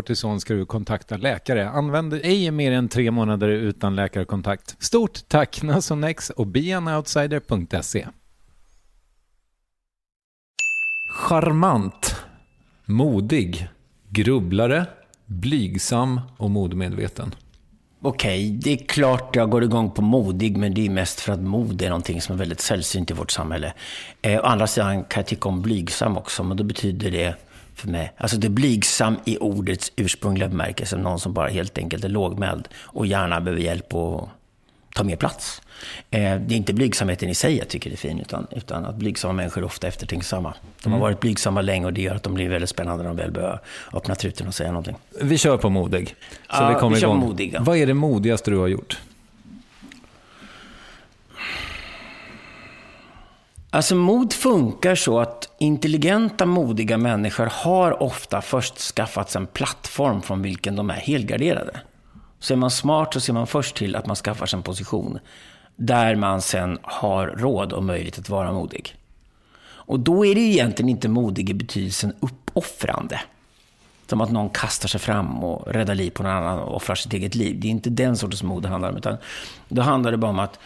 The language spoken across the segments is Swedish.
kortison ska du kontakta läkare. Använd ej mer än tre månader utan läkarkontakt. Stort tack Nasonex och beanoutsider.se. Charmant, modig, grubblare, blygsam och modmedveten. Okej, det är klart jag går igång på modig, men det är mest för att mod är någonting som är väldigt sällsynt i vårt samhälle. Eh, å andra sidan kan jag tycka om blygsam också, men då betyder det för mig. Alltså det är blygsam i ordets ursprungliga bemärkelse. Någon som bara helt enkelt är lågmäld och gärna behöver hjälp att ta mer plats. Eh, det är inte blygsamheten i sig jag tycker är fin, utan, utan att blygsamma människor är ofta eftertänksamma. De har mm. varit blygsamma länge och det gör att de blir väldigt spännande när de väl börjar öppna truten och säga någonting. Vi kör på modig. Så ja, vi kommer vi igång. modig, ja. Vad är det modigaste du har gjort? Alltså mod funkar så att intelligenta, modiga människor har ofta först skaffat sig en plattform från vilken de är helgarderade. Så är man smart så ser man först till att man skaffar sig en position där man sen har råd och möjlighet att vara modig. Och då är det egentligen inte modig i betydelsen uppoffrande. Som att någon kastar sig fram och räddar liv på någon annan och offrar sitt eget liv. Det är inte den sortens mod det handlar om. Utan då handlar det bara om att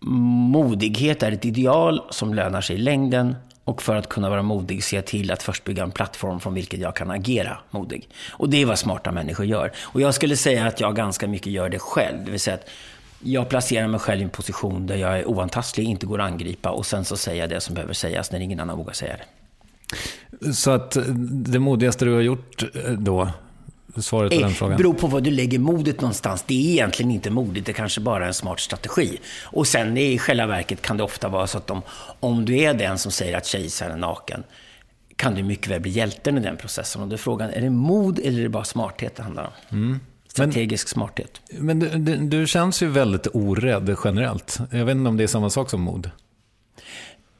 modighet är ett ideal som lönar sig i längden och för att kunna vara modig ser jag till att först bygga en plattform från vilken jag kan agera modig. Och det är vad smarta människor gör. Och jag skulle säga att jag ganska mycket gör det själv. Det vill säga att jag placerar mig själv i en position där jag är oantastlig, inte går att angripa och sen så säger jag det som behöver sägas när ingen annan vågar säga det. Så att det modigaste du har gjort eh, då, svaret på den frågan? Det beror på var du lägger modet någonstans. Det är egentligen inte modigt, det är kanske bara en smart strategi. Och sen i själva verket kan det ofta vara så att om, om du är den som säger att kejsaren är naken, kan du mycket väl bli hjälten i den processen. Och då är frågan, är det mod eller är det bara smarthet det handlar om? Mm. Strategisk men, smarthet. Men du, du, du, känns ju väldigt orädd generellt. Jag vet inte om det är samma sak som mod?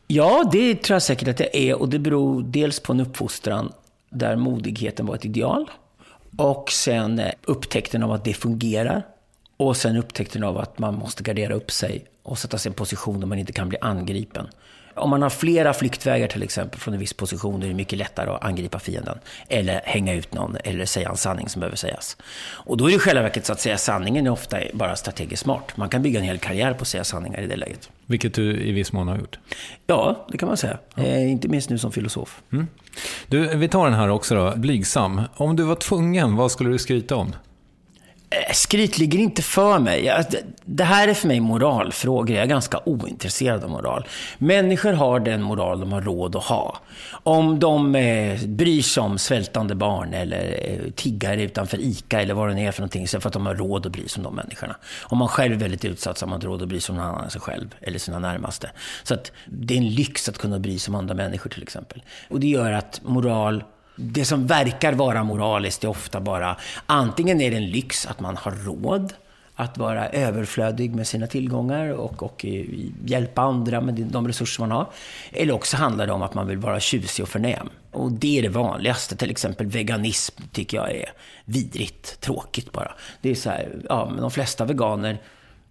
Ja, det tror jag säkert att det är. Och det beror dels på en uppfostran där modigheten var ett ideal. Och sen eh, upptäckten av att det fungerar. Och sen upptäckten av att man måste gardera upp sig och sätta sig i en position där man inte kan bli angripen. Om man har flera flyktvägar till exempel från en viss position, då är det mycket lättare att angripa fienden. Eller hänga ut någon, eller säga en sanning som behöver sägas. Och då är det i själva verket så att säga sanningen är ofta bara strategiskt smart. Man kan bygga en hel karriär på att säga sanningar i det läget. Vilket du i viss mån har gjort? Ja, det kan man säga. Ja. Eh, inte minst nu som filosof. Mm. Du, vi tar den här också då, blygsam. Om du var tvungen, vad skulle du skryta om? Eh, skryt ligger inte för mig. Det här är för mig moralfrågor. Jag är ganska ointresserad av moral. Människor har den moral de har råd att ha. Om de eh, bryr sig om svältande barn eller eh, tiggare utanför ICA eller vad det är för någonting, så för att de har råd att bry sig om de människorna. Om man själv är väldigt utsatt så har man inte råd att bry sig om någon annan än sig själv eller sina närmaste. Så att det är en lyx att kunna bry sig om andra människor till exempel. Och det gör att moral det som verkar vara moraliskt är ofta bara, antingen är det en lyx att man har råd att vara överflödig med sina tillgångar och, och eh, hjälpa andra med de resurser man har. Eller också handlar det om att man vill vara tjusig och förnäm. Och det är det vanligaste. Till exempel veganism tycker jag är vidrigt, tråkigt bara. Det är så här, ja, men de flesta veganer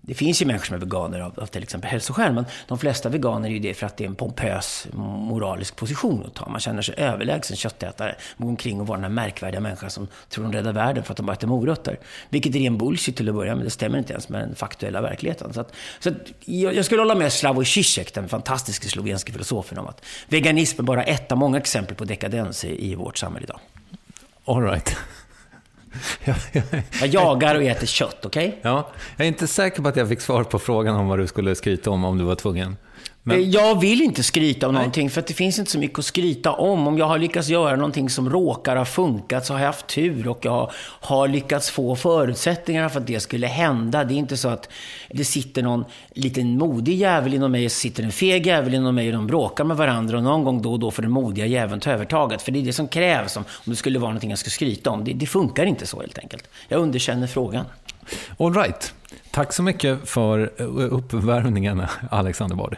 det finns ju människor som är veganer av, av till exempel hälsoskäl, men de flesta veganer är ju det för att det är en pompös moralisk position att ta. Man känner sig överlägsen köttätare, går omkring och vara den här märkvärdiga människan som tror de räddar världen för att de bara äter morötter. Vilket är ren bullshit till att börja med, det stämmer inte ens med den faktuella verkligheten. Så, att, så att jag, jag, skulle hålla med Slavoj Zizek, den fantastiske slovenske filosofen, om att veganism är bara ett av många exempel på dekadens i, i vårt samhälle idag. All right jag jagar och äter kött, okej? Okay? Ja, jag är inte säker på att jag fick svar på frågan om vad du skulle skryta om om du var tvungen. Men... Eh, jag vill inte skryta om Nej. någonting, för att det finns inte så mycket att skryta om. Om jag har lyckats göra någonting som råkar ha funkat, så har jag haft tur och jag har lyckats få förutsättningarna för att det skulle hända. Det är inte så att det sitter någon liten modig jävel inom mig och så sitter en feg jävel inom mig och de bråkar med varandra och någon gång då och då får den modiga jäveln ta övertaget. För det är det som krävs om, om det skulle vara någonting jag ska skryta om. Det, det funkar inte så helt enkelt. Jag underkänner frågan. All right. Tack så mycket för uppvärmningen, Alexander Bard.